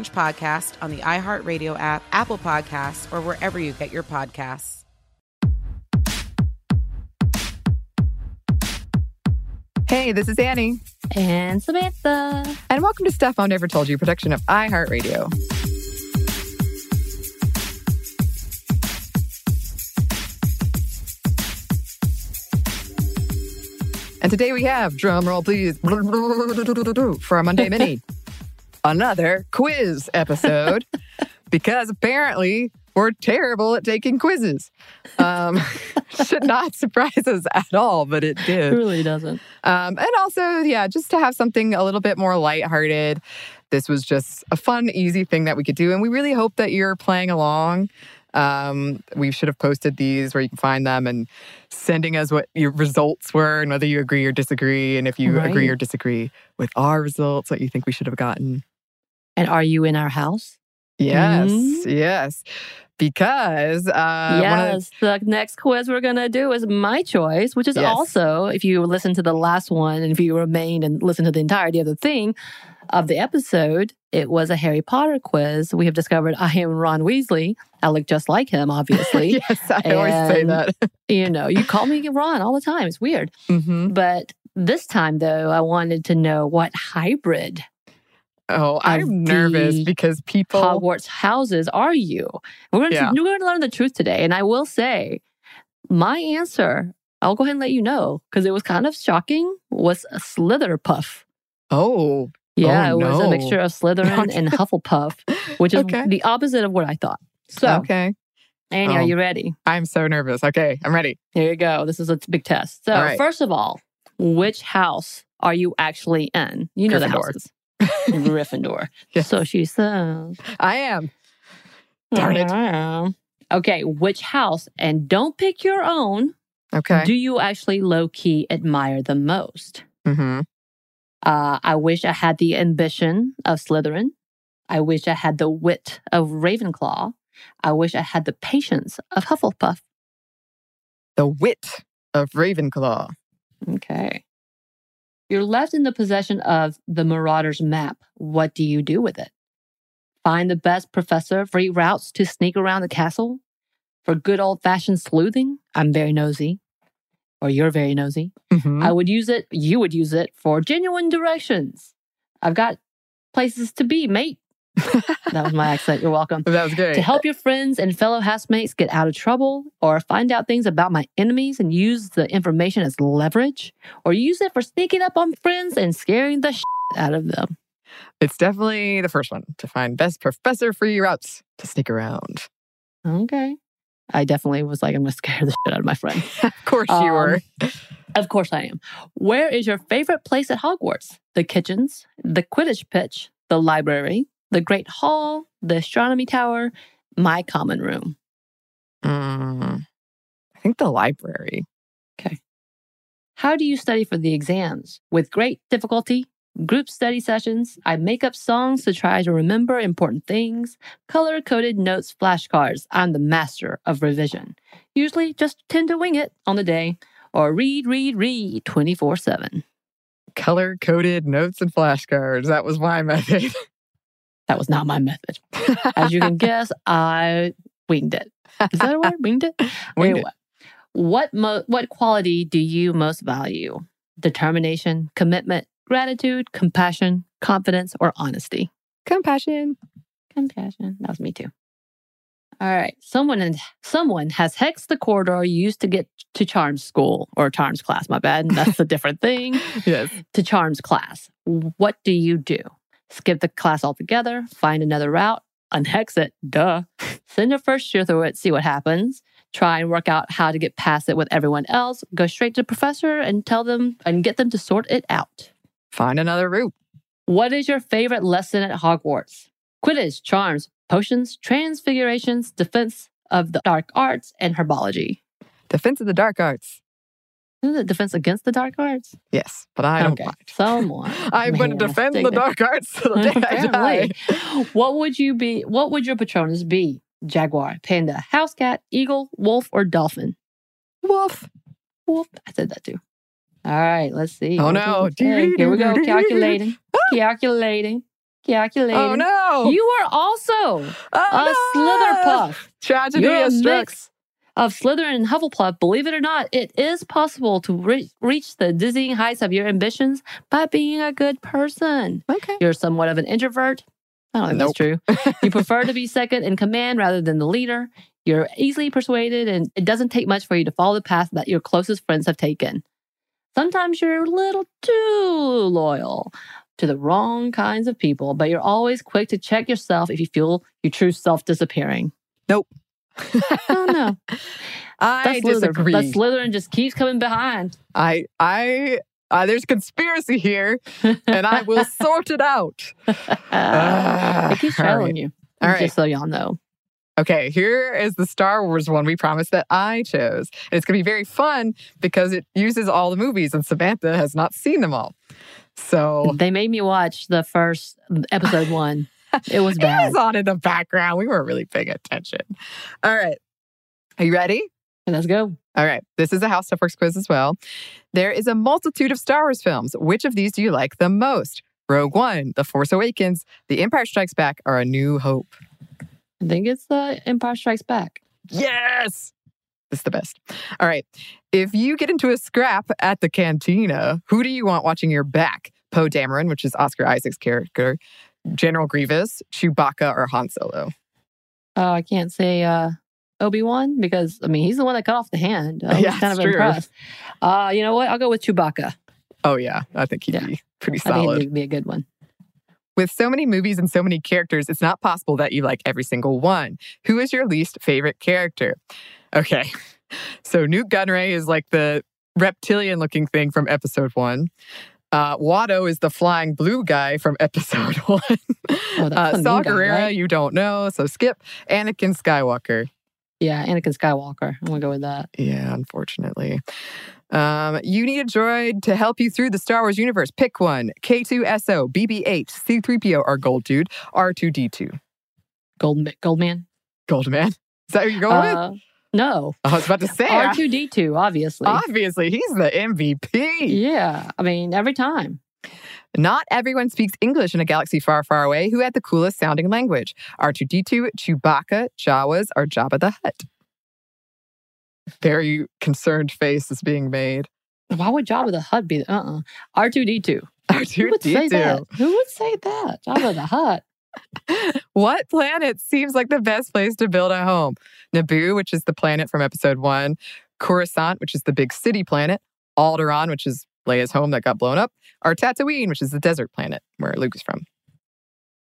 podcast on the iHeartRadio app, Apple Podcasts, or wherever you get your podcasts. Hey, this is Annie. And Samantha. And welcome to Stuff Mom Never Told You, production of iHeartRadio. And today we have, drum roll please, for our Monday Mini, another quiz episode. because apparently we're terrible at taking quizzes. Um, should not surprise us at all, but it did. It really doesn't. Um, and also, yeah, just to have something a little bit more lighthearted. This was just a fun, easy thing that we could do. And we really hope that you're playing along. Um, we should have posted these where you can find them and sending us what your results were and whether you agree or disagree. And if you Right. agree or disagree with our results, what you think we should have gotten. And are you in our house? Yes, Mhm. yes. Because uh, one of the- yes. The next quiz we're going to do is my choice, which is Yes. also, if you listen to the last one and if you remained and listen to the entirety of the thing of the episode, it was a Harry Potter quiz. We have discovered I am Ron Weasley. I look just like him, obviously. yes, I always say that. you know, you call me Ron all the time. It's weird. hmm But this time, though, I wanted to know what hybrid Oh, I'm nervous because people. Hogwarts houses are you? We're going, Yeah. to, we're going to learn the truth today. And I will say, my answer, I'll go ahead and let you know, because it was kind of shocking, was a Slytherpuff. Oh. oh, Yeah, Oh, it was a mixture of Slytherin and Hufflepuff, which is Okay. the opposite of what I thought. So, okay. Annie, are Oh. you ready? I'm so nervous. Okay, I'm ready. Here you go. This is a big test. So, right. first of all, which house are you actually in? You know the houses. Gryffindor. Yes. So she says. I am. Darn it. it. Okay, which house? And don't pick your own. Okay. Do you actually low key admire the most? mm-hmm. Uh, I wish I had the ambition of Slytherin. I wish I had the wit of Ravenclaw. I wish I had the patience of Hufflepuff. The wit of Ravenclaw. Okay. You're left in the possession of the Marauder's map. What do you do with it? Find the best professor, free routes to sneak around the castle? For good old fashioned sleuthing? I'm very nosy. Or you're very nosy. Mhm. I would use it, you would use it for genuine directions. I've got places to be, mate. that was my accent. You're welcome. that was good. To help your friends and fellow housemates get out of trouble, or find out things about my enemies and use the information as leverage, or use it for sneaking up on friends and scaring the shit out of them. It's definitely the first one to find best professor free routes to sneak around. Okay. I definitely was like, I'm going to scare the shit out of my friend. of course you Um, were. Of course I am. Where is your favorite place at Hogwarts? The kitchens, the Quidditch pitch, the library, the Great Hall, the Astronomy Tower, my common room. Mm, I think the library. Okay. How do you study for the exams? With great difficulty, group study sessions, I make up songs to try to remember important things, color coded notes, flashcards. I'm the master of revision. Usually just tend to wing it on the day or read, read, read 24 7. Color coded notes and flashcards. That was my method. That was not my method. As you can guess, I winged it. Is that a word? Winged it? Winged it. What mo- what quality do you most value? Determination, commitment, gratitude, compassion, confidence, or honesty? Compassion. Compassion. That was me too. All right. Someone in, someone has hexed the corridor used to get to Charms school or Charms class. My bad. That's a different thing. Yes. To Charms class. What do you do? Skip the class altogether, find another route, unhex it, duh. Send your first year through it, see what happens. Try and work out how to get past it with everyone else. Go straight to the professor and tell them and get them to sort it out. Find another route. What is your favorite lesson at Hogwarts? Quidditch, charms, potions, transfigurations, defense of the dark arts, and herbology. Defense of the dark arts. Isn't it defense against the dark arts? Yes, but I don't okay. mind. Someone. I'm going to defend the dark arts till the day I die. Apparently. What would you be? What would your Patronus be? Jaguar, panda, house cat, eagle, wolf, or dolphin? Wolf. Wolf. I said that too. All right, let's see. Oh, What no. does it say? Here we go. Calculating. Ah! Calculating. Calculating. Oh no. You are also oh, a no. Slytherpuff. Tragedy You're a mix of Slytherin and Hufflepuff. Believe it or not, it is possible to re- reach the dizzying heights of your ambitions by being a good person. Okay. You're somewhat of an introvert. I don't think that's true. You prefer to be second in command rather than the leader. You're easily persuaded, and it doesn't take much for you to follow the path that your closest friends have taken. Sometimes you're a little too loyal to the wrong kinds of people, but you're always quick to check yourself if you feel your true self disappearing. Nope. Oh no. I That's Slytherin. disagree. That Slytherin just keeps coming behind. I, I, uh, there's conspiracy here, and I will sort it out. Ah, it keeps trailing right. you. All right. Just so y'all know. Okay, here is the Star Wars one we promised that I chose. And it's going to be very fun because it uses all the movies, and Samantha has not seen them all. So They made me watch the first episode one. It was it was on in the background. We weren't really paying attention. All right. Are you ready? Let's go. All right. This is a HowStuffWorks quiz as well. There is a multitude of Star Wars films. Which of these do you like the most? Rogue One, The Force Awakens, The Empire Strikes Back, or A New Hope? I think it's the Empire Strikes Back. Yes! It's the best. All right. If you get into a scrap at the cantina, who do you want watching your back? Poe Dameron, which is Oscar Isaac's character, General Grievous, Chewbacca, or Han Solo? Oh, I can't say uh, Obi Wan because I mean he's the one that cut off the hand. I was Yeah, kind of true. impressed. Uh, you know what? I'll go with Chewbacca. Oh, yeah. I think he'd Yeah. be pretty I think solid. it'd be a good one. With so many movies and so many characters, it's not possible that you like every single one. Who is your least favorite character? Okay. So Nute Gunray is like the reptilian looking thing from episode one. Uh, Watto is the flying blue guy from episode one. Oh, uh, Saw Gerrera, right? you don't know. So skip Anakin Skywalker. Yeah, Anakin Skywalker. I'm gonna go with that. Yeah, unfortunately. Um, you need a droid to help you through the Star Wars universe. Pick one K2SO, BB 8, C3PO, or Gold Dude, R2D2. Gold Goldman. Goldman. Is that who you're going with? Uh, no. I was about to say, R two D two, obviously. obviously, he's the MVP. Yeah, I mean every time. Not everyone speaks English in a galaxy far, far away. Who had the coolest sounding language? R2D2, Chewbacca, Jawas, or Jabba the Hutt? Very concerned face is being made. Why would Jabba the Hutt be? Uh uh R two D two. Who would say that? R2D2. Who would say that? Jabba the Hutt. What planet seems like the best place to build a home? Naboo, which is the planet from episode one, Coruscant, which is the big city planet, Alderaan, which is Leia's home that got blown up, or Tatooine, which is the desert planet where Luke is from.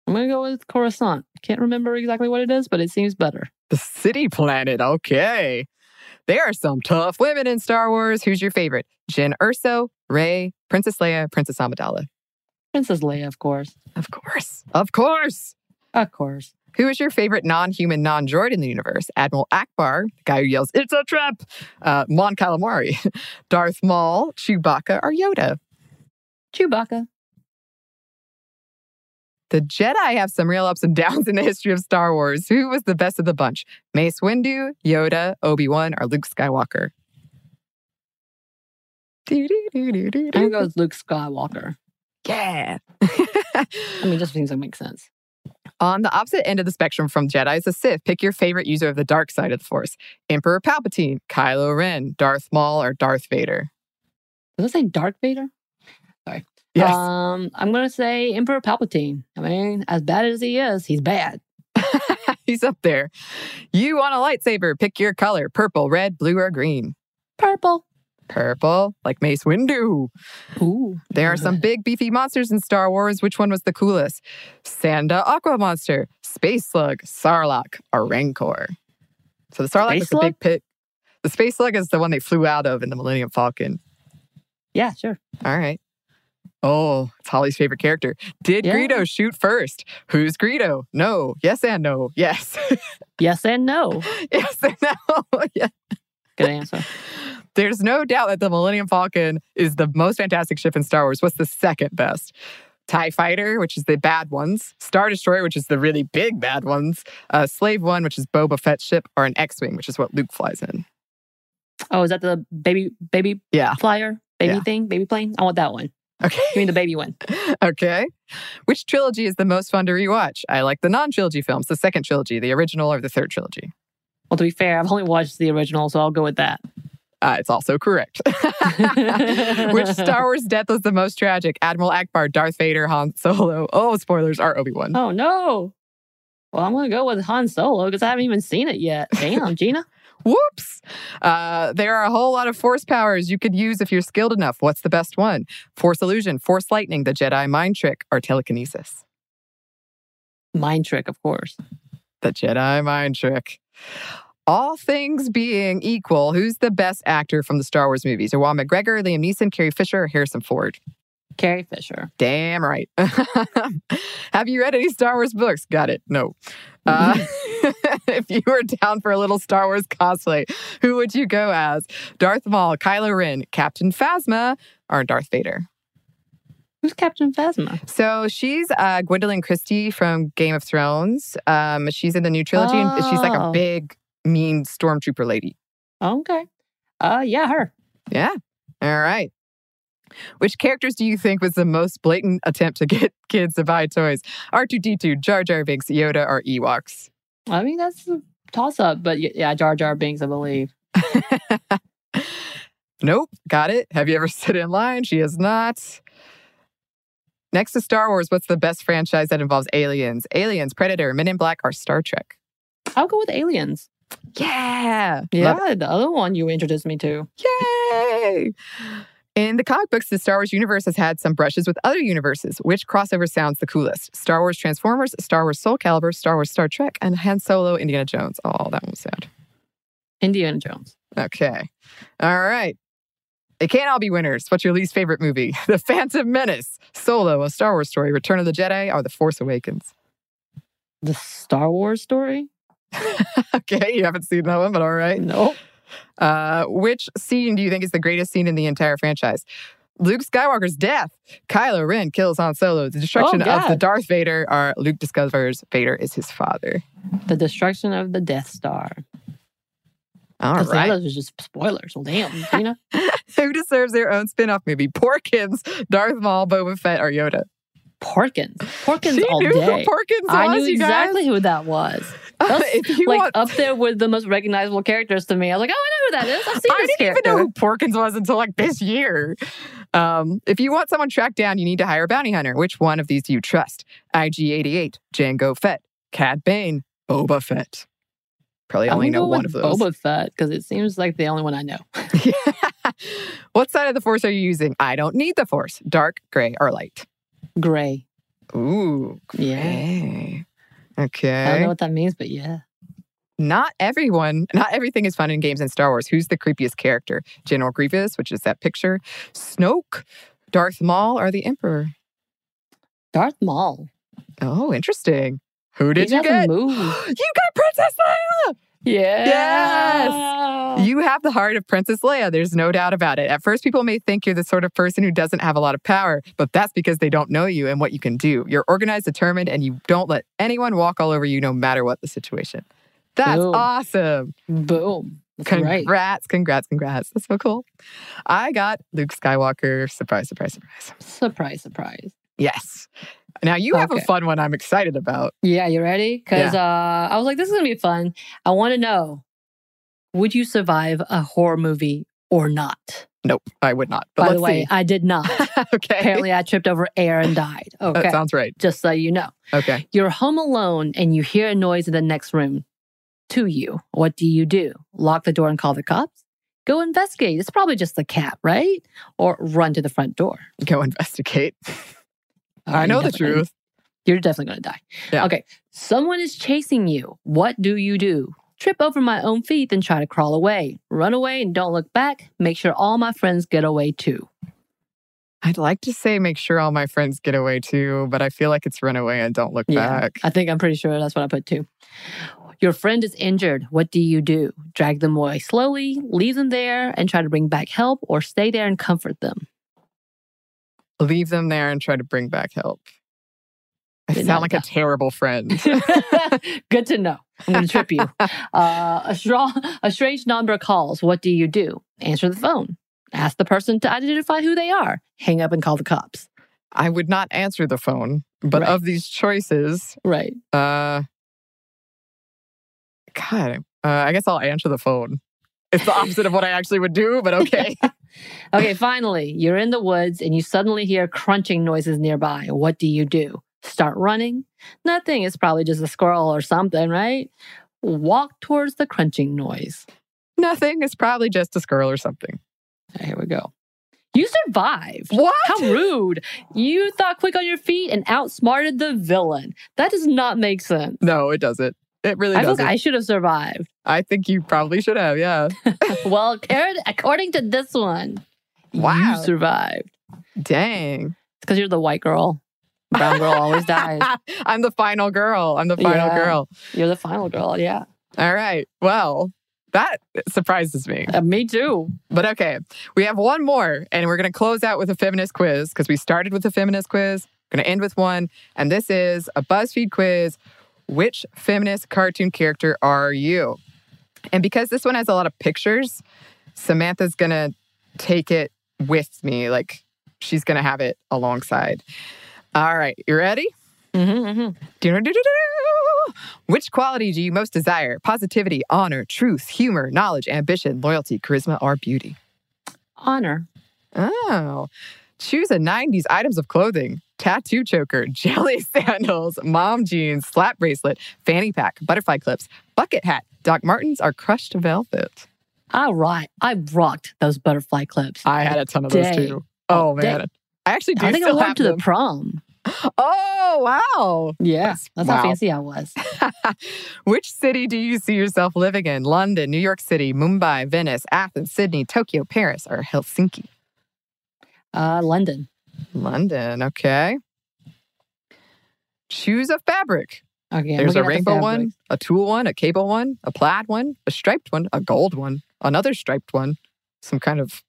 I'm gonna go with Coruscant. Can't remember exactly what it is, but it seems better. The city planet, okay. There are some tough women in Star Wars. Who's your favorite? Jyn Erso, Rey, Princess Leia, Princess Amidala. Princess Leia, of course. Of course. Of course. Of course. Who is your favorite non human, non droid in the universe? Admiral Ackbar, the guy who yells, It's a trap! Uh, Mon Calamari, Darth Maul, Chewbacca, or Yoda? Chewbacca. The Jedi have some real ups and downs in the history of Star Wars. Who was the best of the bunch? Mace Windu, Yoda, Obi Wan, or Luke Skywalker? I'm gonna go with Luke Skywalker. Yeah. I mean, just seems to make sense. On the opposite end of the spectrum from Jedi to Sith, pick your favorite user of the dark side of the Force. Emperor Palpatine, Kylo Ren, Darth Maul, or Darth Vader? Does it say Darth Vader? Sorry. Yes. Um, I'm gonna say Emperor Palpatine. I mean, as bad as he is, he's bad. He's up there. You want a lightsaber, pick your color purple, red, blue, or green. Purple. Purple, like Mace Windu. Ooh. There are some big beefy monsters in Star Wars. Which one was the coolest? Sando Aqua Monster, Space Slug, Sarlacc, or Rancor? So the Sarlacc is the big pit. The Space Slug is the one they flew out of in the Millennium Falcon. Yeah, sure. All right. Oh, it's Holly's favorite character. Did Yeah. Greedo shoot first? Who's Greedo? No. Yes and no. Yes. Yes and no. yes and no. yeah. Good answer. There's no doubt that the Millennium Falcon is the most fantastic ship in Star Wars. What's the second best? TIE Fighter, which is the bad ones, Star Destroyer, which is the really big bad ones, uh, Slave One, which is Boba Fett's ship, or an X Wing, which is what Luke flies in. Oh, is that the baby baby Yeah. flyer? Baby Yeah. thing? Baby plane? I want that one. Okay. You mean the baby one. okay. Which trilogy is the most fun to rewatch? I like the non trilogy films, the second trilogy, the original, or the third trilogy. Well, to be fair, I've only watched the original, so I'll go with that. Uh, it's also correct. Which Star Wars death was the most tragic? Admiral Ackbar, Darth Vader, Han Solo. Oh, spoilers are Obi Wan. Oh no. Well, I'm gonna go with Han Solo because I haven't even seen it yet. Damn, Gina. Whoops. Uh, there are a whole lot of force powers you could use if you're skilled enough. What's the best one? Force illusion, force lightning, the Jedi mind trick, or telekinesis? Mind trick, of course. The Jedi mind trick. All things being equal, who's the best actor from the Star Wars movies? Ewan McGregor, Liam Neeson, Carrie Fisher, or Harrison Ford? Carrie Fisher. Damn right. Have you read any Star Wars books? Got it. No. Uh, if you were down for a little Star Wars cosplay, who would you go as? Darth Maul, Kylo Ren, Captain Phasma, or Darth Vader? Who's Captain Phasma? So she's uh, Gwendoline Christie from Game of Thrones. Um, she's in the new trilogy, and she's like a Oh. big, mean stormtrooper lady. Okay. Uh, yeah, her. Yeah. All right. Which characters do you think was the most blatant attempt to get kids to buy toys? R2D2, Jar Jar Binks, Yoda, or Ewoks? I mean, that's a toss up, but yeah, Jar Jar Binks, I believe. Nope. Got it. Have you ever stood in line? She has not. Next to Star Wars, what's the best franchise that involves aliens? Aliens, Predator, Men in Black, or Star Trek? I'll go with Aliens. Yeah. Yeah, Love the other one you introduced me to. Yay! In the comic books, the Star Wars universe has had some brushes with other universes. Which crossover sounds the coolest? Star Wars Transformers, Star Wars Soul Calibur, Star Wars Star Trek, and Han Solo Indiana Jones. Oh, that one was sad. Indiana Jones. Okay. All right. They can't all be winners. What's your least favorite movie? The Phantom Menace, Solo, A Star Wars Story, Return of the Jedi, or The Force Awakens? The Star Wars story? okay, you haven't seen that one, but all right. No. Uh, which scene do you think is the greatest scene in the entire franchise? Luke Skywalker's death. Kylo Ren kills Han Solo. The destruction Oh, of the Darth Vader, or Luke discovers Vader is his father. The destruction of the Death Star. All right. others are just spoilers. Well, damn, Gina. Who deserves their own spin off movie? Porkins, Darth Maul, Boba Fett, or Yoda? Porkins. Porkins She all day. Porkins I was, knew exactly who that was. That's like want, up there with the most recognizable characters to me. I was like, oh, I know who that is. I've seen I this didn't character. even know who Porkins was until like this year. Um, if you want someone tracked down, you need to hire a bounty hunter. Which one of these do you trust? IG-88, Jango Fett, Cad Bane, Boba Fett. Probably only know one of those. Boba Fett because it seems like the only one I know. what side of the Force are you using? I don't need the Force. Dark, gray, or light? Gray. Ooh, Yeah. Gray. I don't know what that means, but yeah. not everyone, not everything is fun in games in Star Wars. Who's the creepiest character? General Grievous, which is that picture, Snoke, Darth Maul, or the Emperor? Darth Maul. Oh, interesting. Who did He you get? move. You got Princess Leia! Yes. You have the heart of Princess Leia. There's no doubt about it. At first, people may think you're the sort of person who doesn't have a lot of power, but that's because they don't know you and what you can do. You're organized, determined, and you don't let anyone walk all over you no matter what the situation. That's Boom. awesome. Boom. That's right. Congrats, congrats, congrats. That's so cool. I got Luke Skywalker. Surprise, surprise, surprise. Surprise, surprise. Yes. Now you have a fun one I'm excited about. Yeah, you ready? Because uh, I was like, this is going to be fun. I want to know would you survive a horror movie or not? Nope, I would not. But By let's the way, see. I did not. okay. Apparently, I tripped over air and died. Okay. That sounds right. Just so you know. Okay. You're home alone and you hear a noise in the next room to you. What do you do? Lock the door and call the cops? Go investigate. It's probably just the cat, right? Or run to the front door. Go investigate. I know the truth. You're definitely going to die. Yeah. Okay. Someone is chasing you. What do you do? Trip over my own feet and try to crawl away. Run away and don't look back. Make sure all my friends get away too. I'd like to say make sure all my friends get away too, but I feel like it's run away and don't look Yeah. back. I think I'm pretty sure that's what I put too. Your friend is injured. What do you do? Drag them away slowly, leave them there, and try to bring back help, or stay there and comfort them. Leave them there and try to bring back help. I Did sound like a terrible friend. Good to know. I'm going to trip you. Uh, a, strong, a strange number calls. What do you do? Answer the phone. Ask the person to identify who they are. Hang up and call the cops. I would not answer the phone, but Right. of these choices, Right. uh, God, uh, I guess I'll answer the phone. It's the opposite of what I actually would do, but okay. Okay, finally, you're in the woods and you suddenly hear crunching noises nearby. What do you do? Start running? Nothing. It's probably just a squirrel or something, right? Walk towards the crunching noise. Nothing. It's probably just a squirrel or something. Here we go. You survived. What? How rude. You thought quick on your feet and outsmarted the villain. That does not make sense. No, it doesn't. It really I like I should have survived. I think you probably should have. Yeah. well, according- according to this one, Wow. you survived. Dang. It's because you're the white girl. Brown girl always dies. I'm the final girl. I'm the final Yeah. girl. You're the final girl. Yeah. All right. Well, that surprises me. Uh, me too. But okay, we have one more, and we're going to close out with a feminist quiz because we started with a feminist quiz. Going to end with one, and this is a BuzzFeed quiz. Which feminist cartoon character are you? And because this one has a lot of pictures, Samantha's going to take it with me. Like she's going to have it alongside. All right, you ready? Mm-hmm, Do-do-do-do-do. Which quality do you most desire? Positivity, honor, truth, humor, knowledge, ambition, loyalty, charisma, or beauty? Honor. Oh, choose a 90s items of clothing tattoo choker, jelly sandals, mom jeans, slap bracelet, fanny pack, butterfly clips, bucket hat, Doc Martens, or crushed velvet. I right. I rocked those butterfly clips. I had a ton of those too. Oh, Dang. man. I actually do I think I wore to them. the prom. Oh, wow. Yeah, that's wow. how fancy I was. Which city do you see yourself living in? London, New York City, Mumbai, Venice, Athens, Sydney, Tokyo, Paris, or Helsinki? Uh, London. London, okay. Choose a fabric. Okay, There's a at the rainbow one, a tulle one, a cable one, a plaid one, a striped one, a gold one, another striped one, some kind of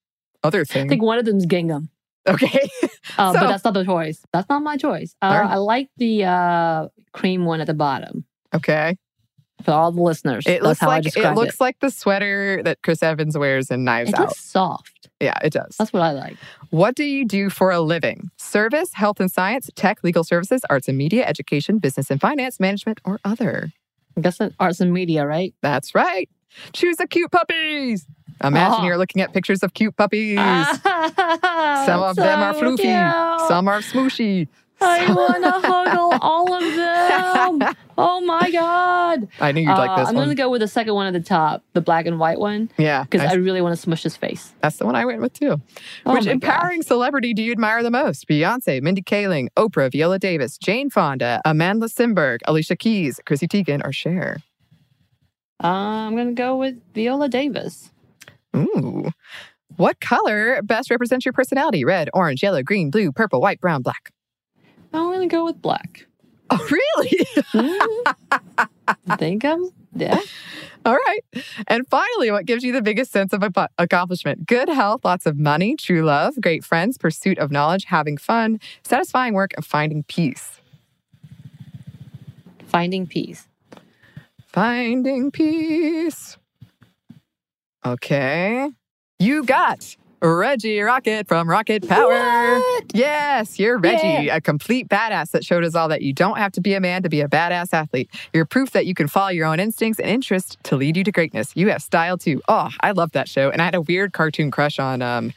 other thing. I think one of them's gingham. okay. Uh, So- but that's not the choice. That's not my choice. Uh, right. I like the uh, cream one at the bottom. okay. For all the listeners, It that's looks how I like it looks like the sweater that Chris Evans wears in Knives It Out. looks soft. Yeah, it does. That's what I like. What do you do for a living? Service, health and science, tech, legal services, arts and media, education, business and finance, management, or other? I guess it's arts and media, right? That's right. Choose a cute puppies. Imagine Oh. you're looking at pictures of cute puppies. Some Some of them are floofy. Some are smooshy. I want to huggle all of them. Oh my god! I knew you'd like Uh, this I'm one. gonna go with the second one at the top, the black and white one, yeah, because I- I really want to smush his face. that's the one I went with too. Oh Which empowering celebrity do you admire the most? Beyonce, Mindy Kaling, Oprah, Viola Davis, Jane Fonda, Amandla Stenberg, Alicia Keys, Chrissy Teigen, or Cher? Uh, I'm going to go with Viola Davis. Ooh. What color best represents your personality? Red, orange, yellow, green, blue, purple, white, brown, black. I'm going to go with black. Oh, really? Mm-hmm. I think I'm, yeah. All right. And finally, what gives you the biggest sense of ac- accomplishment? Good health, lots of money, true love, great friends, pursuit of knowledge, having fun, satisfying work, and finding peace. Finding peace. Finding peace. Okay. You got Reggie Rocket from Rocket Power. Yes, you're Reggie, Yeah. a complete badass that showed us all that you don't have to be a man to be a badass athlete. You're proof that you can follow your own instincts and interests to lead you to greatness. You have style too. Oh, I love that show. And I had a weird cartoon crush on um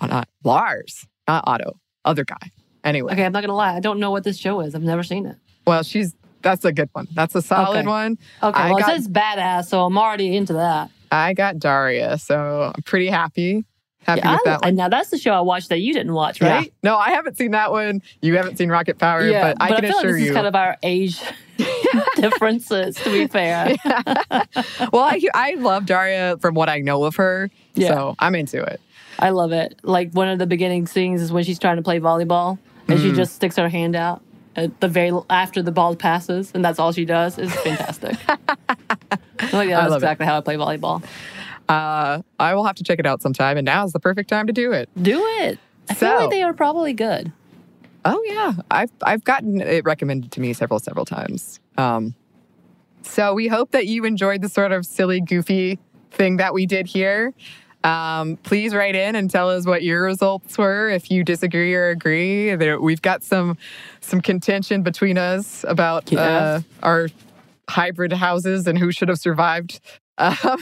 on uh, Lars, not Otto, other guy. Anyway, Okay, I'm not going to lie. I don't know what this show is. I've never seen it. well, she's that's a good one. That's a solid Okay. one. Okay, I well, got- it says badass, so I'm already into that. I got Daria, so I'm pretty happy. Happy Yeah, with I- that one. and now that's the show I watched that you didn't watch, Yeah. right? No, I haven't seen that one. You haven't seen Rocket Power, but I can feel like assure this you. is kind of our age differences, to be fair. well, I, I love Daria from what I know of her, Yeah. so I'm into it. I love it. Like one of the beginning scenes is when she's trying to play volleyball and Mm. she just sticks her hand out at the very after the ball passes, and that's all she does. It's fantastic. like, yeah, that's love it. exactly how I play volleyball. Uh, I will have to check it out sometime, and now is the perfect time to do it. Do it. I feel like they are probably good. Oh yeah, I've I've gotten it recommended to me several several times. Um, so we hope that you enjoyed the sort of silly, goofy thing that we did here. Um, please write in and tell us what your results were. If you disagree or agree, there, we've got some some contention between us about uh, our hybrid houses and who should have survived. Um,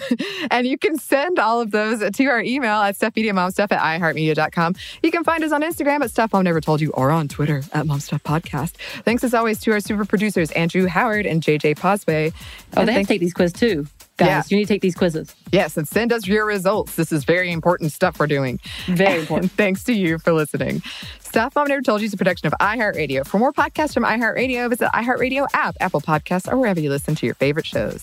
and you can send all of those to our email at stuffmediamomstuff at iheartmedia.com. You can find us on Instagram at Stuff Mom Never Told You or on Twitter at Momstuff Podcast. Thanks as always to our super producers, Andrew Howard and JJ Posway. Oh, And they have to take these quizzes too. Guys, Yeah. you need to take these quizzes. Yes, and send us your results. This is very important stuff we're doing. Very important. And thanks to you for listening. Stuff Mom Never Told You is a production of iHeartRadio. For more podcasts from iHeartRadio, visit the iHeartRadio app, Apple Podcasts, or wherever you listen to your favorite shows.